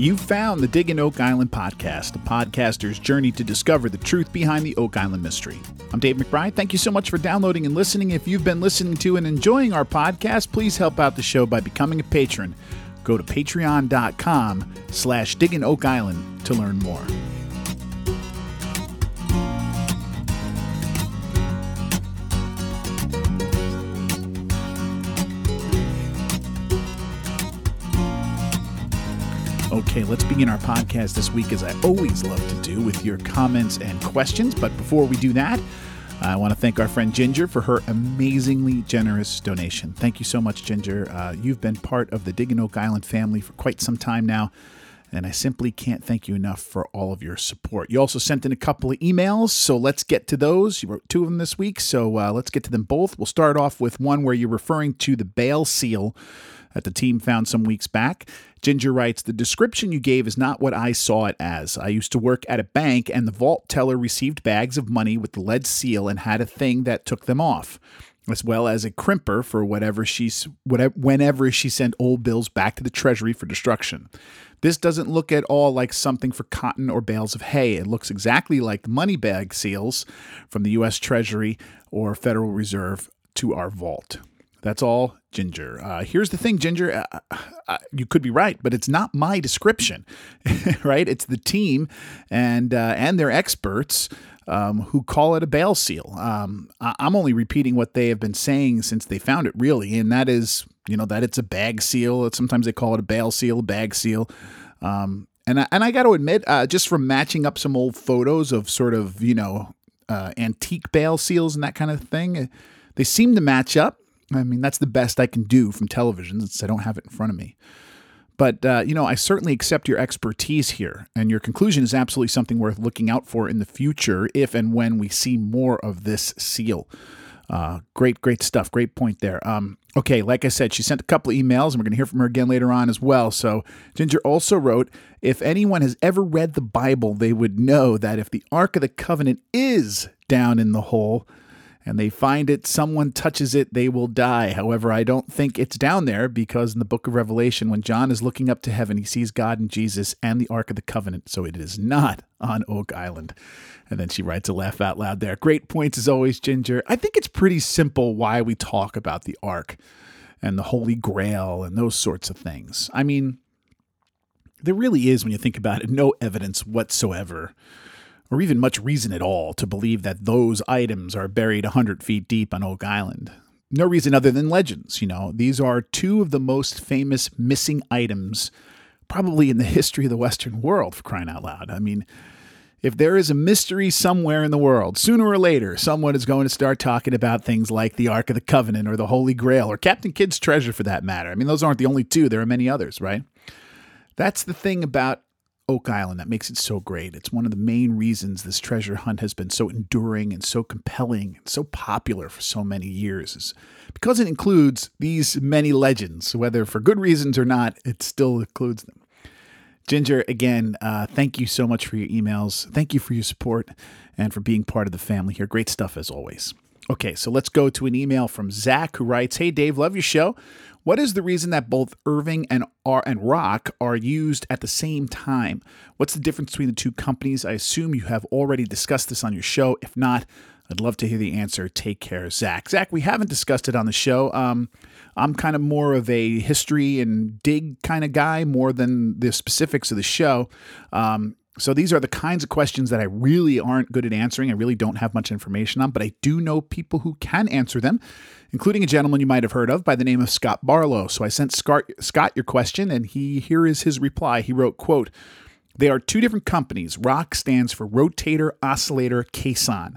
You found the Digging Oak Island podcast, a podcaster's journey to discover the truth behind the Oak Island mystery. I'm Dave McBride. Thank you so much for downloading and listening. If you've been listening to and enjoying our podcast, please help out the show by becoming a patron. Go to patreon.com slash digging Oak Island to learn more. Okay, let's begin our podcast this week, as I always love to do, with your comments and questions. But before we do that, I want to thank our friend Ginger for her amazingly generous donation. Thank you so much, Ginger. Uh, you've been part of the Digging Oak Island family for quite some time now, and I simply can't thank you enough for all of your support. You also sent in a couple of emails, so let's get to those. You wrote two of them this week, so uh, let's get to them both. We'll start off with one where you're referring to the bale seal that the team found some weeks back. Ginger writes The description you gave is not what I saw it as. I used to work at a bank, and the vault teller received bags of money with the lead seal and had a thing that took them off, as well as a crimper for whatever she's whatever, whenever she sent old bills back to the treasury for destruction. This doesn't look at all like something for cotton or bales of hay. It looks exactly like the money bag seals from the U.S. Treasury or Federal Reserve to our vault. That's all, Ginger. Uh, here's the thing, Ginger. Uh, uh, you could be right, but it's not my description, right? It's the team and uh, and their experts um, who call it a bale seal. Um, I- I'm only repeating what they have been saying since they found it, really, and that is, you know, that it's a bag seal. Sometimes they call it a bale seal, a bag seal. Um, and I, and I got to admit, uh, just from matching up some old photos of sort of you know uh, antique bale seals and that kind of thing, they seem to match up. I mean, that's the best I can do from television since I don't have it in front of me. But, uh, you know, I certainly accept your expertise here, and your conclusion is absolutely something worth looking out for in the future if and when we see more of this seal. Uh, great, great stuff. Great point there. Um, okay, like I said, she sent a couple of emails, and we're going to hear from her again later on as well. So, Ginger also wrote If anyone has ever read the Bible, they would know that if the Ark of the Covenant is down in the hole, and they find it, someone touches it, they will die. However, I don't think it's down there because in the book of Revelation, when John is looking up to heaven, he sees God and Jesus and the Ark of the Covenant. So it is not on Oak Island. And then she writes a laugh out loud there. Great points as always, Ginger. I think it's pretty simple why we talk about the Ark and the Holy Grail and those sorts of things. I mean, there really is, when you think about it, no evidence whatsoever or even much reason at all to believe that those items are buried 100 feet deep on Oak Island. No reason other than legends, you know. These are two of the most famous missing items probably in the history of the Western world, for crying out loud. I mean, if there is a mystery somewhere in the world, sooner or later, someone is going to start talking about things like the Ark of the Covenant or the Holy Grail or Captain Kidd's treasure for that matter. I mean, those aren't the only two, there are many others, right? That's the thing about Oak Island that makes it so great. It's one of the main reasons this treasure hunt has been so enduring and so compelling and so popular for so many years is because it includes these many legends, whether for good reasons or not, it still includes them. Ginger, again, uh, thank you so much for your emails. Thank you for your support and for being part of the family here. Great stuff as always. Okay, so let's go to an email from Zach who writes Hey, Dave, love your show. What is the reason that both Irving and R and ROC are used at the same time? What's the difference between the two companies? I assume you have already discussed this on your show. If not, I'd love to hear the answer. Take care, Zach. Zach, we haven't discussed it on the show. Um, I'm kind of more of a history and dig kind of guy more than the specifics of the show. Um, so these are the kinds of questions that I really aren't good at answering. I really don't have much information on, but I do know people who can answer them, including a gentleman you might have heard of by the name of Scott Barlow. So I sent Scott, your question, and he here is his reply. He wrote, "quote They are two different companies. ROC stands for Rotator Oscillator Caisson."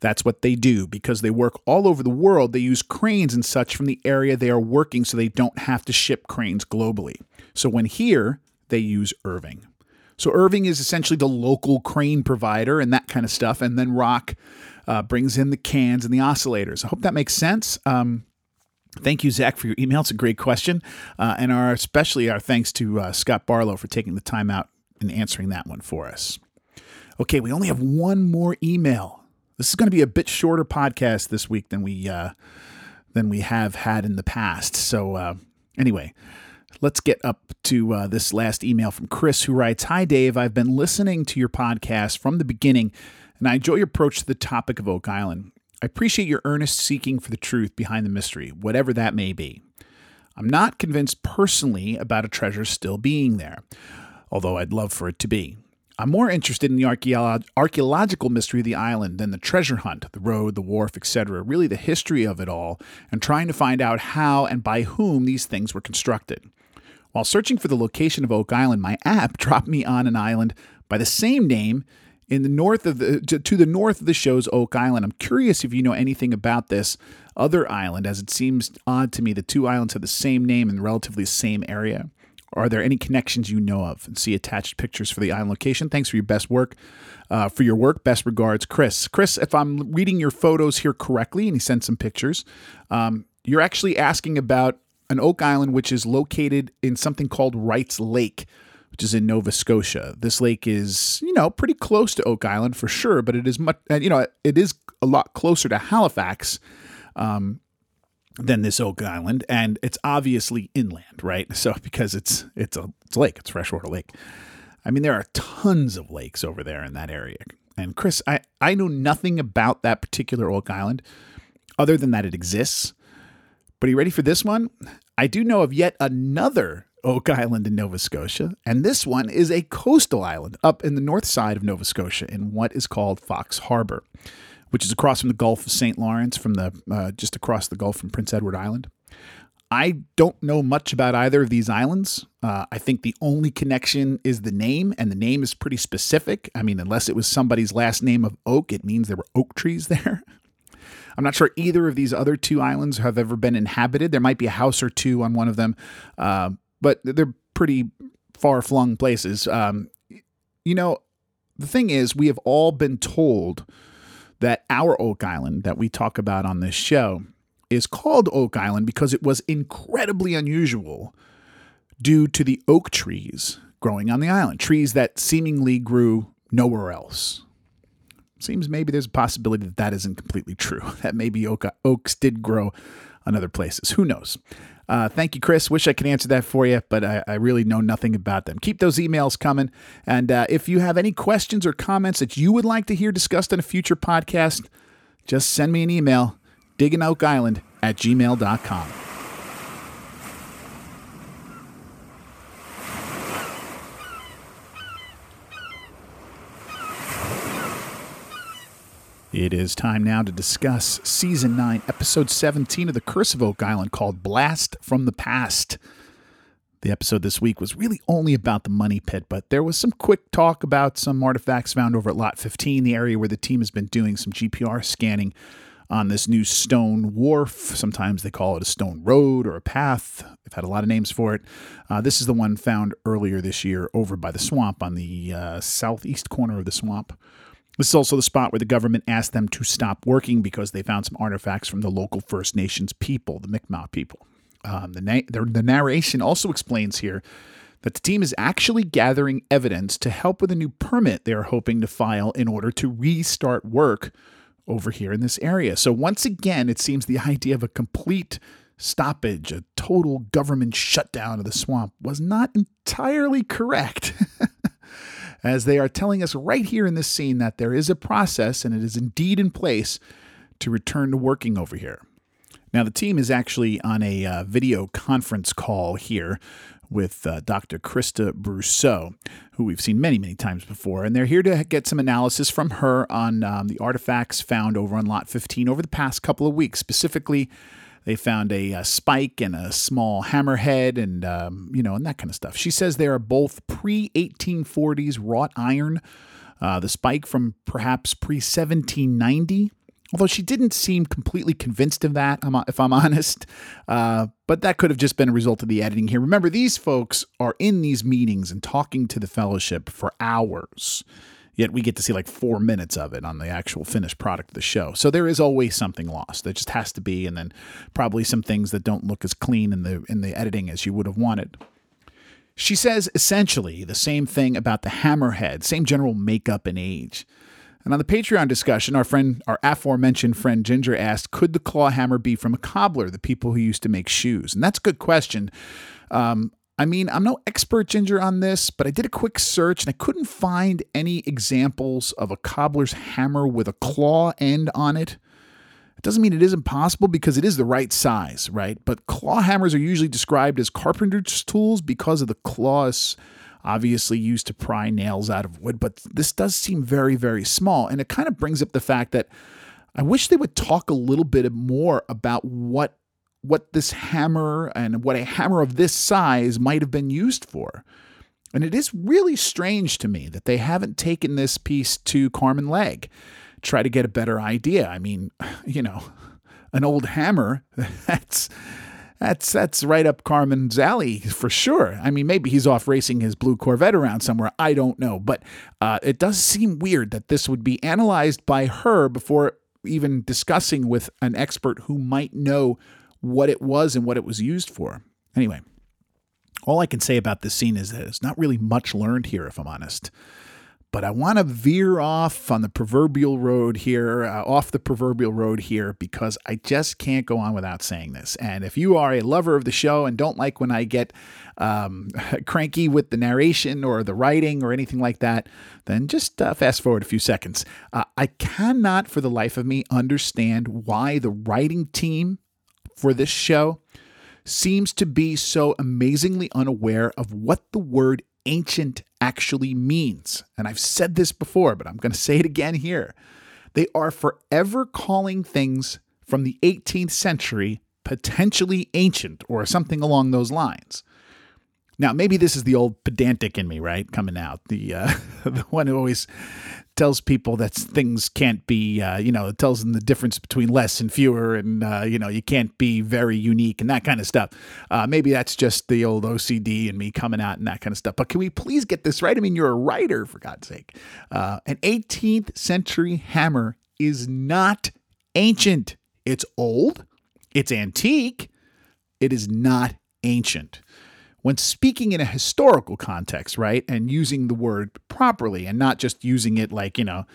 That's what they do because they work all over the world. They use cranes and such from the area they are working so they don't have to ship cranes globally. So when here, they use Irving. So Irving is essentially the local crane provider and that kind of stuff. And then ROC uh, brings in the cans and the oscillators. I hope that makes sense. Um, Thank you, Zach, for your email. It's a great question, uh, and our especially our thanks to uh, Scott Barlow for taking the time out and answering that one for us. Okay, we only have one more email. This is going to be a bit shorter podcast this week than we uh, than we have had in the past. So uh, anyway, Let's get up to uh, this last email from Chris, who writes Hi, Dave. I've been listening to your podcast from the beginning, and I enjoy your approach to the topic of Oak Island. I appreciate your earnest seeking for the truth behind the mystery, whatever that may be. I'm not convinced personally about a treasure still being there, although I'd love for it to be. I'm more interested in the archeolo- archaeological mystery of the island than the treasure hunt, the road, the wharf, etc., really the history of it all, and trying to find out how and by whom these things were constructed. While searching for the location of Oak Island, my app dropped me on an island by the same name in the north of the to, to the north of the show's Oak Island. I'm curious if you know anything about this other island, as it seems odd to me the two islands have the same name in relatively the same area. Are there any connections you know of? And see attached pictures for the island location. Thanks for your best work. Uh, for your work, best regards, Chris. Chris, if I'm reading your photos here correctly, and he sent some pictures, um, you're actually asking about an Oak Island which is located in something called Wrights Lake, which is in Nova Scotia. This lake is, you know, pretty close to Oak Island for sure, but it is much, you know, it is a lot closer to Halifax. Um, than this Oak Island, and it's obviously inland, right? So because it's it's a it's a lake, it's freshwater lake. I mean, there are tons of lakes over there in that area. And Chris, I I know nothing about that particular Oak Island, other than that it exists. But are you ready for this one? I do know of yet another Oak Island in Nova Scotia, and this one is a coastal island up in the north side of Nova Scotia in what is called Fox Harbor which is across from the Gulf of St. Lawrence, from the uh, just across the Gulf from Prince Edward Island. I don't know much about either of these islands. Uh, I think the only connection is the name, and the name is pretty specific. I mean, unless it was somebody's last name of oak, it means there were oak trees there. I'm not sure either of these other two islands have ever been inhabited. There might be a house or two on one of them, uh, but they're pretty far flung places. Um, you know, the thing is, we have all been told that our Oak Island that we talk about on this show is called Oak Island because it was incredibly unusual due to the oak trees growing on the island, trees that seemingly grew nowhere else. Seems maybe there's a possibility that that isn't completely true, that maybe oak, oaks did grow on other places. Who knows? Uh, thank you, Chris. Wish I could answer that for you, but I, I really know nothing about them. Keep those emails coming. And uh, if you have any questions or comments that you would like to hear discussed in a future podcast, just send me an email, digginoakisland at gmail.com. It is time now to discuss season 9, episode 17 of The Curse of Oak Island called Blast from the Past. The episode this week was really only about the money pit, but there was some quick talk about some artifacts found over at Lot 15, the area where the team has been doing some GPR scanning on this new stone wharf. Sometimes they call it a stone road or a path. They've had a lot of names for it. Uh, this is the one found earlier this year over by the swamp on the uh, southeast corner of the swamp. This is also the spot where the government asked them to stop working because they found some artifacts from the local First Nations people, the Mi'kmaq people. Um, the, na- the, the narration also explains here that the team is actually gathering evidence to help with a new permit they are hoping to file in order to restart work over here in this area. So, once again, it seems the idea of a complete stoppage, a total government shutdown of the swamp, was not entirely correct. as they are telling us right here in this scene that there is a process and it is indeed in place to return to working over here. Now, the team is actually on a uh, video conference call here with uh, Dr. Christa Brosseau, who we've seen many, many times before. And they're here to get some analysis from her on um, the artifacts found over on Lot 15 over the past couple of weeks, specifically they found a, a spike and a small hammerhead and, um, you know, and that kind of stuff. She says they are both pre 1840s wrought iron, uh, the spike from perhaps pre 1790 although she didn't seem completely convinced of that, if I'm honest. Uh, but that could have just been a result of the editing here. Remember, these folks are in these meetings and talking to the fellowship for hours. Yet we get to see like four minutes of it on the actual finished product of the show. So there is always something lost. There just has to be, and then probably some things that don't look as clean in the in the editing as you would have wanted. She says essentially the same thing about the hammerhead, same general makeup and age. And on the Patreon discussion, our friend, our aforementioned friend Ginger asked, could the claw hammer be from a cobbler, the people who used to make shoes? And that's a good question. Um, I mean, I'm no expert ginger on this, but I did a quick search and I couldn't find any examples of a cobbler's hammer with a claw end on it. It doesn't mean it isn't possible because it is the right size, right? But claw hammers are usually described as carpenter's tools because of the claws obviously used to pry nails out of wood, but this does seem very, very small. And it kind of brings up the fact that I wish they would talk a little bit more about what what this hammer and what a hammer of this size might have been used for. And it is really strange to me that they haven't taken this piece to Carmen Legge, try to get a better idea. I mean, you know, an old hammer, that's that's that's right up Carmen's alley for sure. I mean, maybe he's off racing his blue Corvette around somewhere. I don't know, but uh, it does seem weird that this would be analyzed by her before even discussing with an expert who might know what it was and what it was used for. Anyway, all I can say about this scene is that it's not really much learned here, if I'm honest. But I want to veer off on the proverbial road here, uh, off the proverbial road here, because I just can't go on without saying this. And if you are a lover of the show and don't like when I get um, cranky with the narration or the writing or anything like that, then just uh, fast forward a few seconds. Uh, I cannot for the life of me understand why the writing team for this show seems to be so amazingly unaware of what the word ancient actually means. And I've said this before, but I'm going to say it again here. They are forever calling things from the 18th century potentially ancient or something along those lines. Now, maybe this is the old pedantic in me, right? Coming out. The uh, the one who always tells people that things can't be, uh, you know, it tells them the difference between less and fewer, and uh, you know, you can't be very unique and that kind of stuff. Uh, maybe that's just the old OCD and me coming out and that kind of stuff. But can we please get this right? I mean, you're a writer for God's sake. Uh, an 18th century hammer is not ancient. It's old. It's antique. It is not ancient when speaking in a historical context, right? And using the word properly and not just using it like, you know,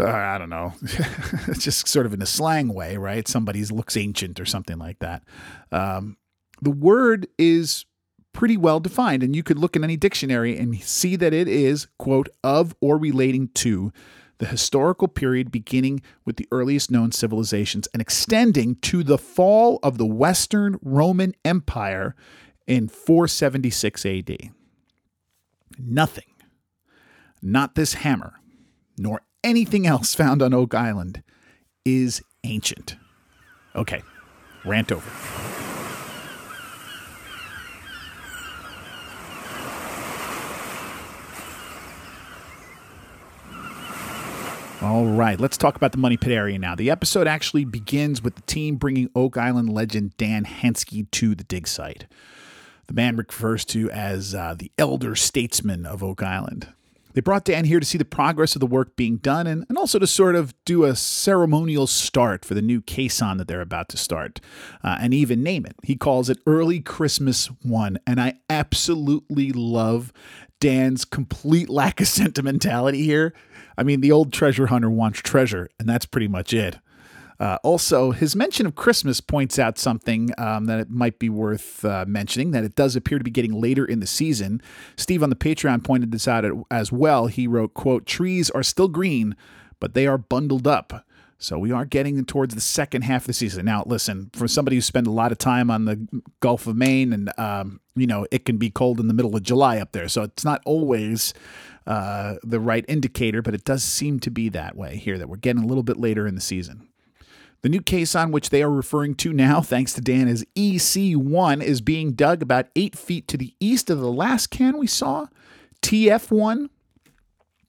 uh, I don't know, just sort of in a slang way, right? Somebody looks ancient or something like that. Um, the word is pretty well defined, and you could look in any dictionary and see that it is, quote, of or relating to the historical period beginning with the earliest known civilizations and extending to the fall of the Western Roman Empire in 476 AD. Nothing, not this hammer, nor anything else found on Oak Island, is ancient. Okay, rant over. All right, let's talk about the Money Pit area now. The episode actually begins with the team bringing Oak Island legend Dan Henskee to the dig site the man refers to as uh, the elder statesman of Oak Island. They brought Dan here to see the progress of the work being done and, and also to sort of do a ceremonial start for the new caisson that they're about to start uh, and even name it. He calls it Early Christmas One. And I absolutely love Dan's complete lack of sentimentality here. I mean, the old treasure hunter wants treasure, and that's pretty much it. Uh, also, his mention of Christmas points out something um, that it might be worth uh, mentioning that it does appear to be getting later in the season. Steve on the Patreon pointed this out as well. He wrote, "quote Trees are still green, but they are bundled up." So we are getting towards the second half of the season. Now, listen, for somebody who spent a lot of time on the Gulf of Maine, and um, you know it can be cold in the middle of July up there, so it's not always uh, the right indicator, but it does seem to be that way here. That we're getting a little bit later in the season. The new caisson which they are referring to now, thanks to Dan, is EC1, is being dug about eight feet to the east of the last can we saw, TF1,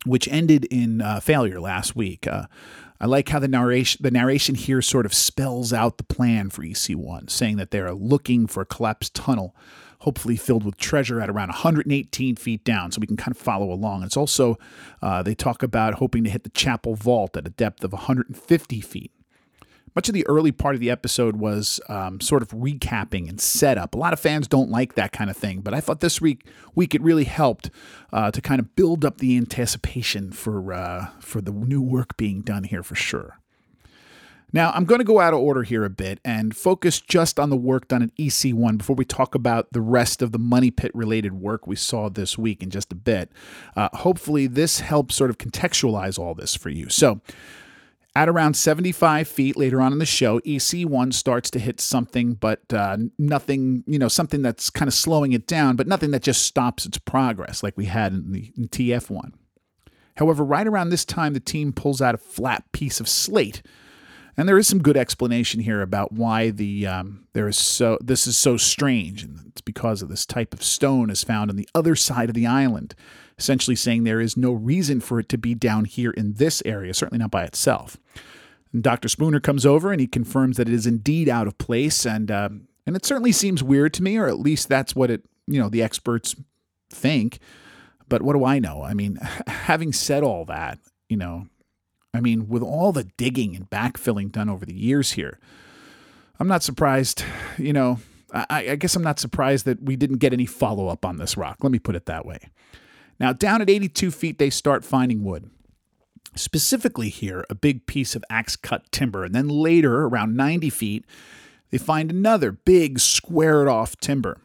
which ended in uh, failure last week. Uh, I like how the narration the narration here sort of spells out the plan for EC1, saying that they are looking for a collapsed tunnel, hopefully filled with treasure at around 118 feet down, so we can kind of follow along. It's also uh, they talk about hoping to hit the Chappell vault at a depth of 150 feet. Much of the early part of the episode was um, sort of recapping and setup. A lot of fans don't like that kind of thing, but I thought this week week it really helped uh, to kind of build up the anticipation for uh, for the new work being done here for sure. Now, I'm going to go out of order here a bit and focus just on the work done at EC1 before we talk about the rest of the Money Pit related work we saw this week in just a bit. Uh, hopefully, this helps sort of contextualize all this for you. So, at around 75 feet later on in the show, EC1 starts to hit something, but uh, nothing, you know, something that's kind of slowing it down, but nothing that just stops its progress like we had in the in TF1. However, right around this time, the team pulls out a flat piece of slate and there is some good explanation here about why the um, there is so this is so strange, and it's because of this type of stone is found on the other side of the island, essentially saying there is no reason for it to be down here in this area, certainly not by itself. And Dr. Spooner comes over and he confirms that it is indeed out of place, and uh, and it certainly seems weird to me, or at least that's what it you know the experts think. But what do I know? I mean, having said all that, you know, I mean, with all the digging and backfilling done over the years here, I'm not surprised, you know, I, I guess I'm not surprised that we didn't get any follow up on this rock. Let me put it that way. Now, down at 82 feet, they start finding wood. Specifically, here, a big piece of axe cut timber. And then later, around 90 feet, they find another big squared off timber.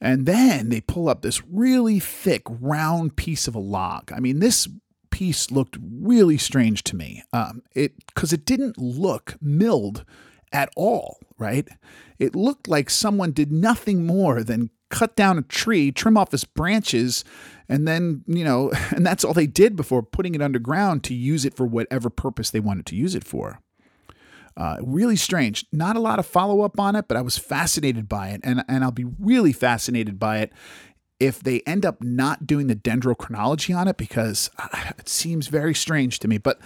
And then they pull up this really thick, round piece of a log. I mean, this piece looked really strange to me. Um, it because it didn't look milled at all, right? It looked like someone did nothing more than cut down a tree, trim off its branches, and then, you know, and that's all they did before putting it underground to use it for whatever purpose they wanted to use it for. Uh, really strange. Not a lot of follow up on it, but I was fascinated by it, and and I'll be really fascinated by it if they end up not doing the dendrochronology on it because it seems very strange to me. But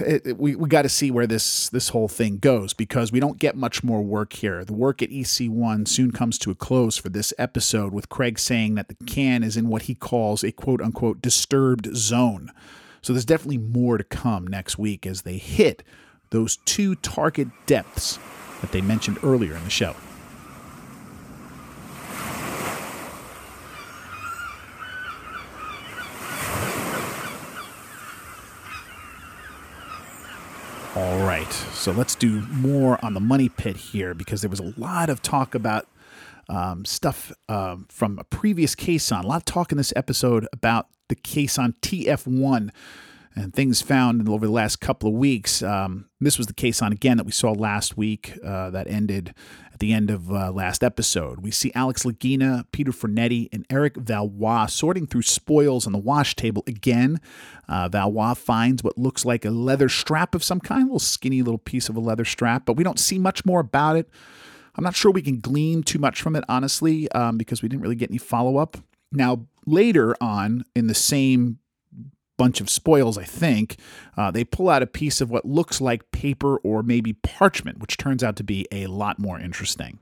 it, it, we, we got to see where this this whole thing goes because we don't get much more work here. The work at EC1 soon comes to a close for this episode with Craig saying that the can is in what he calls a quote unquote disturbed zone. So there's definitely more to come next week as they hit those two target depths that they mentioned earlier in the show. All right, so let's do more on the money pit here because there was a lot of talk about um, stuff uh, from a previous Caisson. A lot of talk in this episode about the Caisson TF1 and things found over the last couple of weeks. Um, this was the Caisson again that we saw last week uh, that ended the end of uh, last episode. We see Alex Lagina, Peter Fornetti, and Eric Valois sorting through spoils on the wash table again. Uh, Valois finds what looks like a leather strap of some kind, a little skinny little piece of a leather strap, but we don't see much more about it. I'm not sure we can glean too much from it, honestly, um, because we didn't really get any follow up. Now, later on in the same bunch of spoils, I think, uh, they pull out a piece of what looks like paper or maybe parchment, which turns out to be a lot more interesting.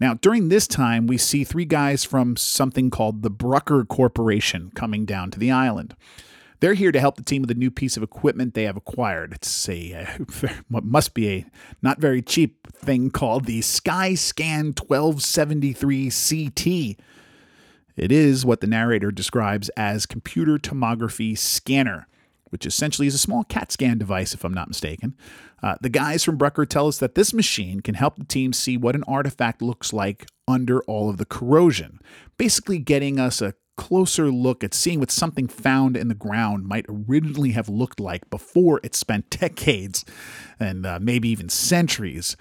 Now, during this time, we see three guys from something called the Bruker Corporation coming down to the island. They're here to help the team with a new piece of equipment they have acquired. It's a what must be a not very cheap thing called the Skyscan 1273 CT. It is what the narrator describes as computer tomography scanner, which essentially is a small CAT scan device, if I'm not mistaken. Uh, the guys from Bruker tell us that this machine can help the team see what an artifact looks like under all of the corrosion, basically getting us a closer look at seeing what something found in the ground might originally have looked like before it spent decades and uh, maybe even centuries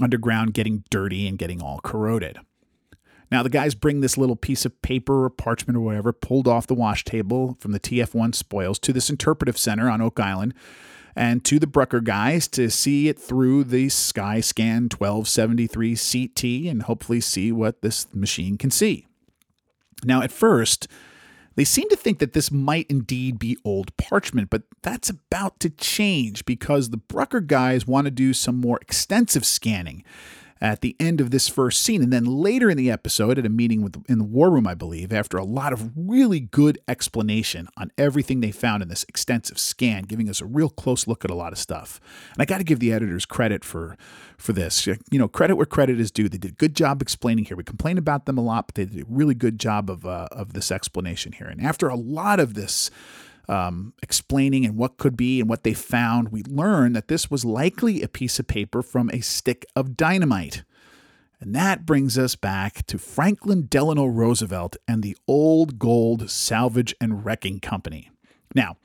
underground getting dirty and getting all corroded. Now, the guys bring this little piece of paper or parchment or whatever pulled off the wash table from the TF1 spoils to this interpretive center on Oak Island and to the Bruker guys to see it through the Skyscan 1273 CT and hopefully see what this machine can see. Now, at first, they seem to think that this might indeed be old parchment, but that's about to change because the Bruker guys want to do some more extensive scanning at the end of this first scene. And then later in the episode, at a meeting with, in the war room, I believe, after a lot of really good explanation on everything they found in this extensive scan, giving us a real close look at a lot of stuff. And I got to give the editors credit for for this. You know, credit where credit is due. They did a good job explaining here. We complain about them a lot, but they did a really good job of uh, of this explanation here. And after a lot of this um, explaining and what could be and what they found, we learned that this was likely a piece of paper from a stick of dynamite. And that brings us back to Franklin Delano Roosevelt and the Old Gold Salvage and Wrecking Company. Now,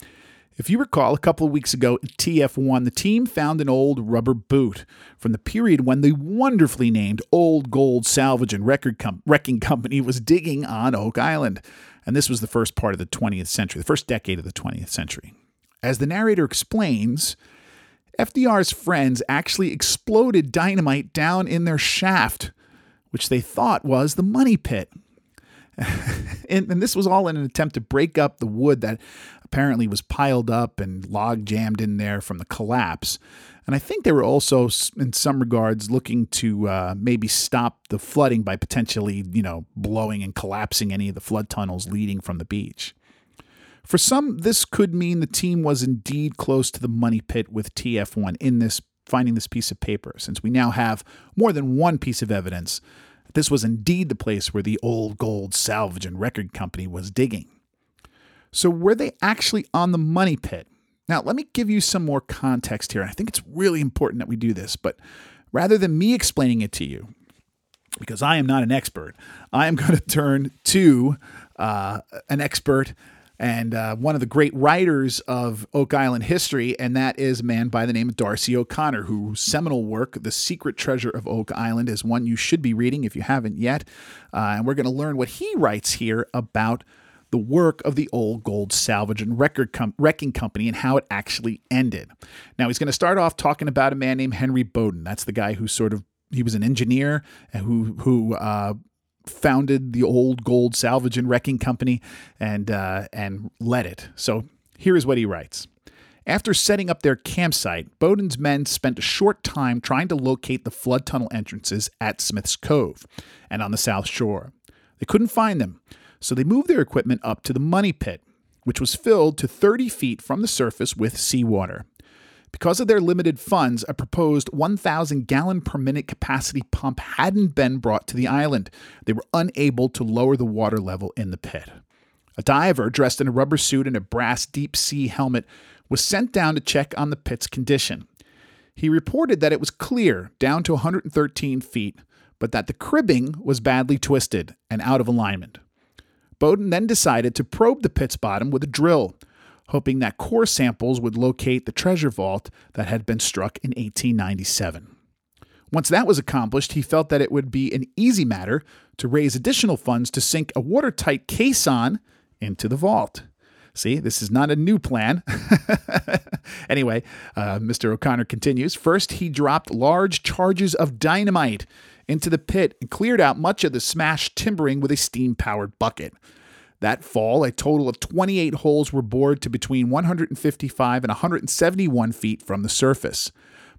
if you recall, a couple of weeks ago at TF1, the team found an old rubber boot from the period when the wonderfully named Old Gold Salvage and Record Com- Wrecking Company was digging on Oak Island. And this was the first part of the 20th century, the first decade of the 20th century. As the narrator explains, FDR's friends actually exploded dynamite down in their shaft, which they thought was the money pit. and, and, this was all in an attempt to break up the wood that apparently was piled up and log jammed in there from the collapse. And I think they were also, in some regards, looking to uh, maybe stop the flooding by potentially, you know, blowing and collapsing any of the flood tunnels leading from the beach. For some, this could mean the team was indeed close to the money pit with TF1 in this finding this piece of paper, since we now have more than one piece of evidence that this was indeed the place where the old gold salvage and record company was digging. So, were they actually on the money pit? Now, let me give you some more context here. I think it's really important that we do this, but rather than me explaining it to you, because I am not an expert, I am going to turn to uh, an expert and uh, one of the great writers of Oak Island history, and that is a man by the name of D'Arcy O'Connor, whose seminal work, The Secret Treasure of Oak Island, is one you should be reading if you haven't yet. Uh, and we're going to learn what he writes here about the work of the old gold salvage and record com- wrecking company and how it actually ended. Now he's going to start off talking about a man named Henry Bowdoin. That's the guy who sort of he was an engineer who who uh, founded the old gold salvage and wrecking company and uh, and led it. So here is what he writes. After setting up their campsite, Bowdoin's men spent a short time trying to locate the flood tunnel entrances at Smith's Cove and on the south shore. They couldn't find them, so they moved their equipment up to the money pit, which was filled to 30 feet from the surface with seawater. Because of their limited funds, a proposed 1,000 gallon per minute capacity pump hadn't been brought to the island. They were unable to lower the water level in the pit. A diver dressed in a rubber suit and a brass deep sea helmet was sent down to check on the pit's condition. He reported that it was clear down to 113 feet, but that the cribbing was badly twisted and out of alignment. Bowdoin then decided to probe the pit's bottom with a drill, hoping that core samples would locate the treasure vault that had been struck in 1897. Once that was accomplished, he felt that it would be an easy matter to raise additional funds to sink a watertight caisson into the vault. See, this is not a new plan. anyway, uh, Mr. O'Connor continues. First, he dropped large charges of dynamite into the pit and cleared out much of the smashed timbering with a steam powered bucket. That fall, a total of 28 holes were bored to between 155 and 171 feet from the surface.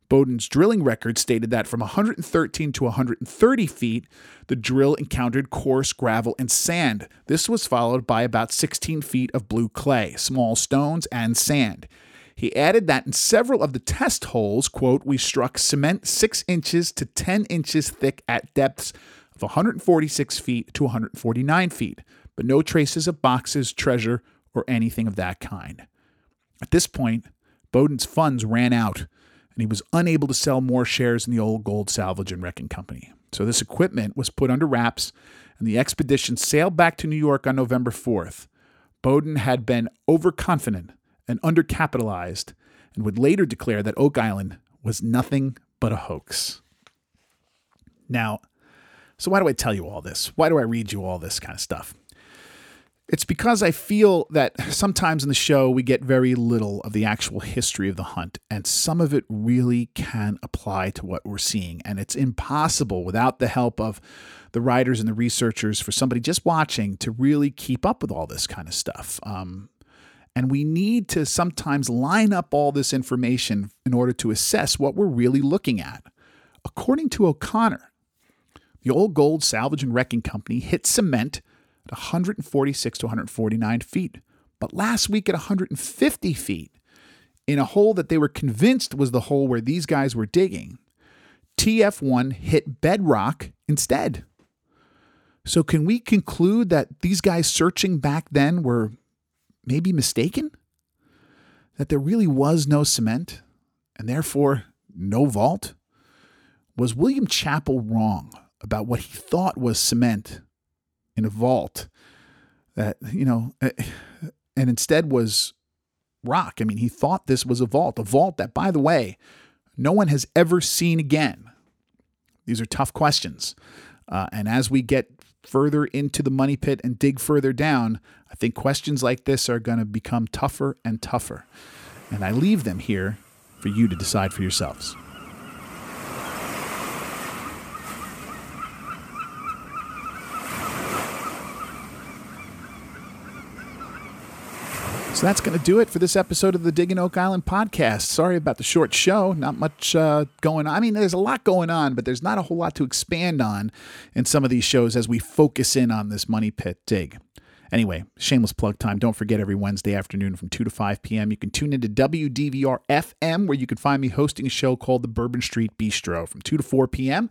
Bowdoin's drilling record stated that from 113 to 130 feet, the drill encountered coarse gravel and sand. This was followed by about 16 feet of blue clay, small stones, and sand. He added that in several of the test holes, quote, we struck cement 6 inches to 10 inches thick at depths of 146 feet to 149 feet, but no traces of boxes, treasure, or anything of that kind. At this point, Bowdoin's funds ran out, and he was unable to sell more shares in the old gold salvage and wrecking company. So this equipment was put under wraps, and the expedition sailed back to New York on November 4th. Bowdoin had been overconfident and undercapitalized, and would later declare that Oak Island was nothing but a hoax. Now, so why do I tell you all this? Why do I read you all this kind of stuff? It's because I feel that sometimes in the show we get very little of the actual history of the hunt, and some of it really can apply to what we're seeing. And it's impossible without the help of the writers and the researchers for somebody just watching to really keep up with all this kind of stuff. Um, and we need to sometimes line up all this information in order to assess what we're really looking at. According to O'Connor, the old gold salvage and wrecking company hit cement at 146 to 149 feet, but last week at 150 feet, in a hole that they were convinced was the hole where these guys were digging, TF1 hit bedrock instead. So, can we conclude that these guys searching back then were maybe mistaken? that there really was no cement and therefore no vault? Was William Chappell wrong about what he thought was cement in a vault that, you know, eh, and instead was rock? I mean, he thought this was a vault, a vault that, by the way, no one has ever seen again. These are tough questions. Uh, and as we get further into the money pit and dig further down, I think questions like this are going to become tougher and tougher. And I leave them here for you to decide for yourselves. So that's going to do it for this episode of the Digging Oak Island podcast. Sorry about the short show. Not much uh, going on. I mean, there's a lot going on, but there's not a whole lot to expand on in some of these shows as we focus in on this money pit dig. Anyway, shameless plug time. Don't forget every Wednesday afternoon from 2 to 5 p.m. You can tune into WDVR FM, where you can find me hosting a show called the Bourbon Street Bistro from 2 to 4 p.m.,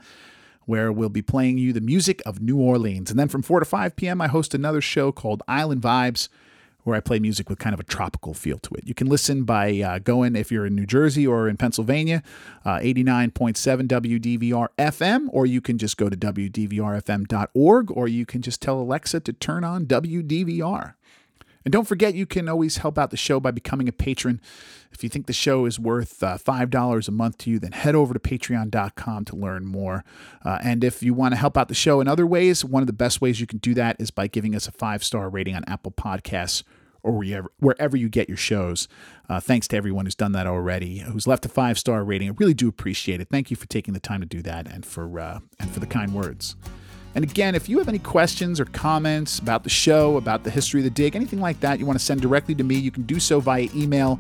where we'll be playing you the music of New Orleans. And then from 4 to 5 p.m., I host another show called Island Vibes where I play music with kind of a tropical feel to it. You can listen by uh, going, if you're in New Jersey or in Pennsylvania, uh, 89.7 WDVR FM, or you can just go to WDVRFM.org, or you can just tell Alexa to turn on WDVR. And don't forget, you can always help out the show by becoming a patron. If you think the show is worth uh, $5 a month to you, then head over to patreon.com to learn more. Uh, and if you want to help out the show in other ways, one of the best ways you can do that is by giving us a five star rating on Apple Podcasts or wherever, wherever you get your shows. Uh, thanks to everyone who's done that already, who's left a five star rating. I really do appreciate it. Thank you for taking the time to do that and for uh, and for the kind words. And again, if you have any questions or comments about the show, about the history of the dig, anything like that you want to send directly to me, you can do so via email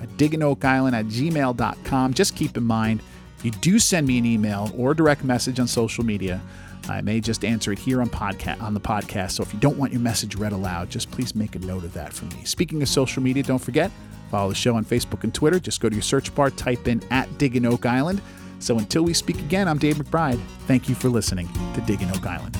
at at gmail.com. Just keep in mind, you do send me an email or a direct message on social media, I may just answer it here on podcast on the podcast. So if you don't want your message read aloud, just please make a note of that for me. Speaking of social media, don't forget, follow the show on Facebook and Twitter. Just go to your search bar, type in at Digging Oak Island. So until we speak again, I'm Dave McBride. Thank you for listening to Digging Oak Island.